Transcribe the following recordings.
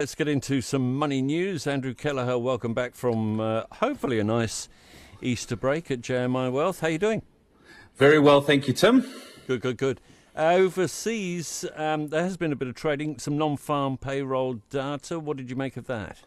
Let's get into some money news. Andrew Kelleher, welcome back from uh, hopefully a nice Easter break at JMI Wealth. How are you doing? Very well, thank you, Tim. Good, good, good. overseas, um, there has been a bit of trading, some non-farm payroll data. What did you make of that?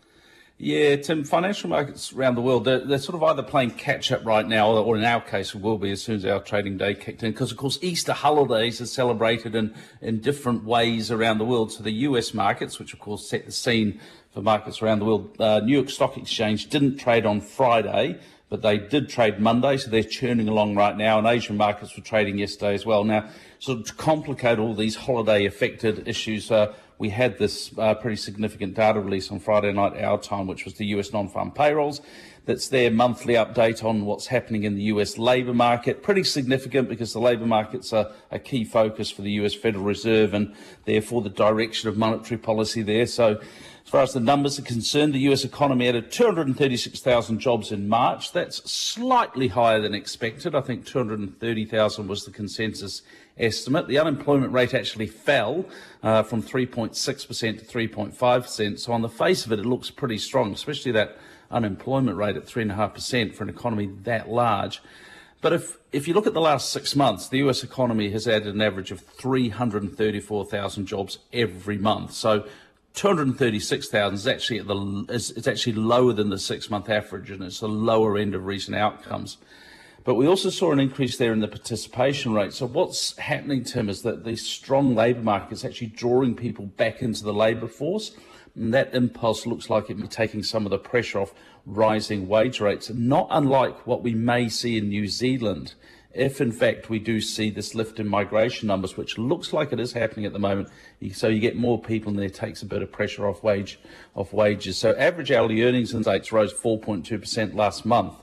Yeah, Tim, financial markets around the world, they're, they're, sort of either playing catch up right now, or in our case, it will be as soon as our trading day kicked in. Because, of course, Easter holidays are celebrated in, in different ways around the world. So the US markets, which, of course, set the scene for markets around the world, uh, New York Stock Exchange didn't trade on Friday, but they did trade Monday, so they're churning along right now. And Asian markets were trading yesterday as well. Now, sort of to complicate all these holiday affected issues, uh, we had this uh, pretty significant data release on Friday night, our time, which was the US non farm payrolls. That's their monthly update on what's happening in the US labour market. Pretty significant because the labour market's a, a key focus for the US Federal Reserve and therefore the direction of monetary policy there. So, as far as the numbers are concerned, the US economy added 236,000 jobs in March. That's slightly higher than expected. I think 230,000 was the consensus estimate. The unemployment rate actually fell uh, from 3.6% to 3.5%. So, on the face of it, it looks pretty strong, especially that unemployment rate at 3.5% for an economy that large. But if, if you look at the last six months, the US economy has added an average of 334,000 jobs every month. So 236,000 is actually at the is, it's actually lower than the six month average, and it's the lower end of recent outcomes. But we also saw an increase there in the participation rate. So what's happening, Tim, is that the strong labour market is actually drawing people back into the labour force. And that impulse looks like it be taking some of the pressure off rising wage rates, not unlike what we may see in New Zealand if in fact we do see this lift in migration numbers, which looks like it is happening at the moment, so you get more people and there takes a bit of pressure off wage off wages. So average hourly earnings in states rose 4.2% last month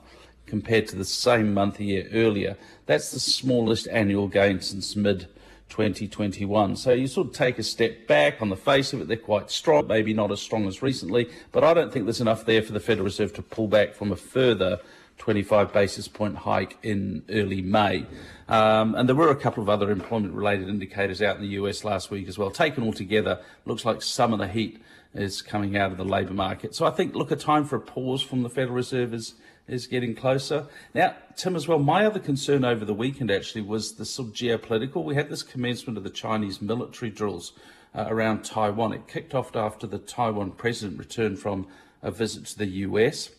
compared to the same month a year earlier. That's the smallest annual gain since mid 2021. So you sort of take a step back. On the face of it, they're quite strong, maybe not as strong as recently, but I don't think there's enough there for the Federal Reserve to pull back from a further 25 basis point hike in early May. Um, and there were a couple of other employment related indicators out in the US last week as well. Taken all together, looks like some of the heat is coming out of the labour market. So I think, look, a time for a pause from the Federal Reserve is is getting closer. Now, Tim, as well, my other concern over the weekend actually was the sort of geopolitical. We had this commencement of the Chinese military drills uh, around Taiwan. It kicked off after the Taiwan president returned from a visit to the US.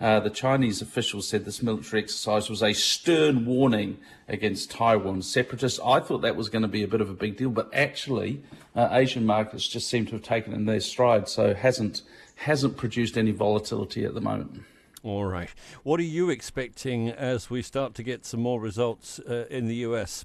Uh, the Chinese officials said this military exercise was a stern warning against Taiwan separatists. I thought that was going to be a bit of a big deal, but actually, uh, Asian markets just seem to have taken in their stride, so hasn't hasn't produced any volatility at the moment. All right. What are you expecting as we start to get some more results uh, in the US?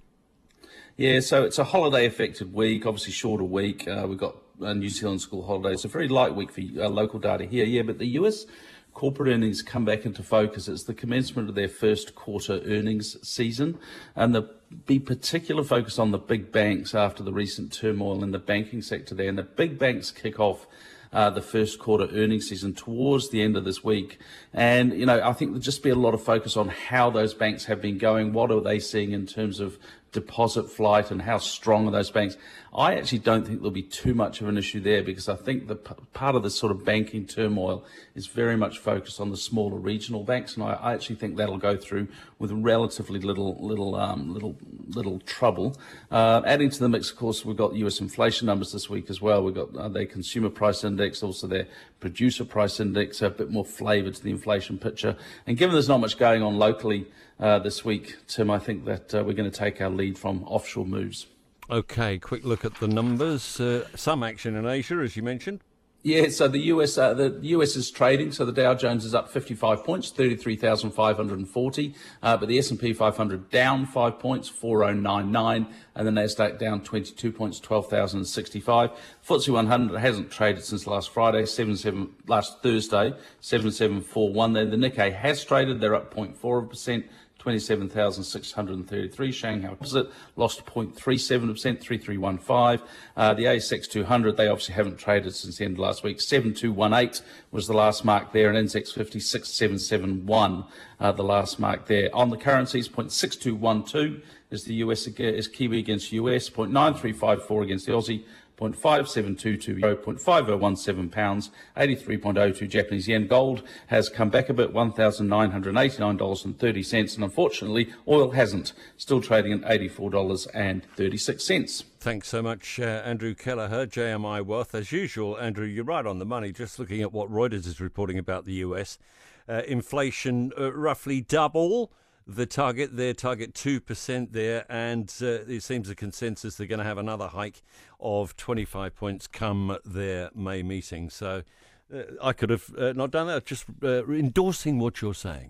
Yeah, so it's a holiday affected week, obviously shorter week. Uh, we've got uh, New Zealand school holidays. a very light week for uh, local data here. Yeah, but the US corporate earnings come back into focus. It's the commencement of their first quarter earnings season, and the be particular focus on the big banks after the recent turmoil in the banking sector there. And the big banks kick off uh, the first quarter earnings season towards the end of this week. And, you know, I think there'll just be a lot of focus on how those banks have been going. What are they seeing in terms of deposit flight and how strong are those banks? I actually don't think there'll be too much of an issue there because I think the p- part of this sort of banking turmoil is very much focused on the smaller regional banks, and I, I actually think that'll go through with relatively little, little, um, little, little trouble. Uh, adding to the mix, of course, we've got U.S. inflation numbers this week as well. We've got uh, their consumer price index, also their producer price index, a bit more flavour to the inflation picture. And given there's not much going on locally uh, this week, Tim, I think that uh, we're going to take our lead from offshore moves. Okay, quick look at the numbers. Uh, some action in Asia, as you mentioned. Yeah, so the US uh, the US is trading. So the Dow Jones is up 55 points, 33,540. Uh, but the S&P 500 down five points, 4099, and the Nasdaq down 22 points, 12,065. FTSE 100 hasn't traded since last Friday, 77 last Thursday, 7741. There, the Nikkei has traded. They're up 0.4 percent. 27,633. Shanghai Composite lost 0.37%, 3315. Uh, the ASX 200, they obviously haven't traded since the end of last week. 7218 was the last mark there, and NZX 50 6771, uh, the last mark there. On the currencies, 0.6212 is the US is Kiwi against US, 0.9354 against the Aussie, 0.5722 euro, 0.5017 pounds, 83.02 Japanese yen. Gold has come back a bit, $1,989.30, and unfortunately, oil hasn't. Still trading at $84.36. Thanks so much, uh, Andrew Kelleher, JMI Wealth. As usual, Andrew, you're right on the money. Just looking at what Reuters is reporting about the US, uh, inflation uh, roughly double the target. Their target 2% there, and uh, it seems a consensus they're going to have another hike of 25 points come their May meeting. So uh, I could have uh, not done that, just uh, endorsing what you're saying.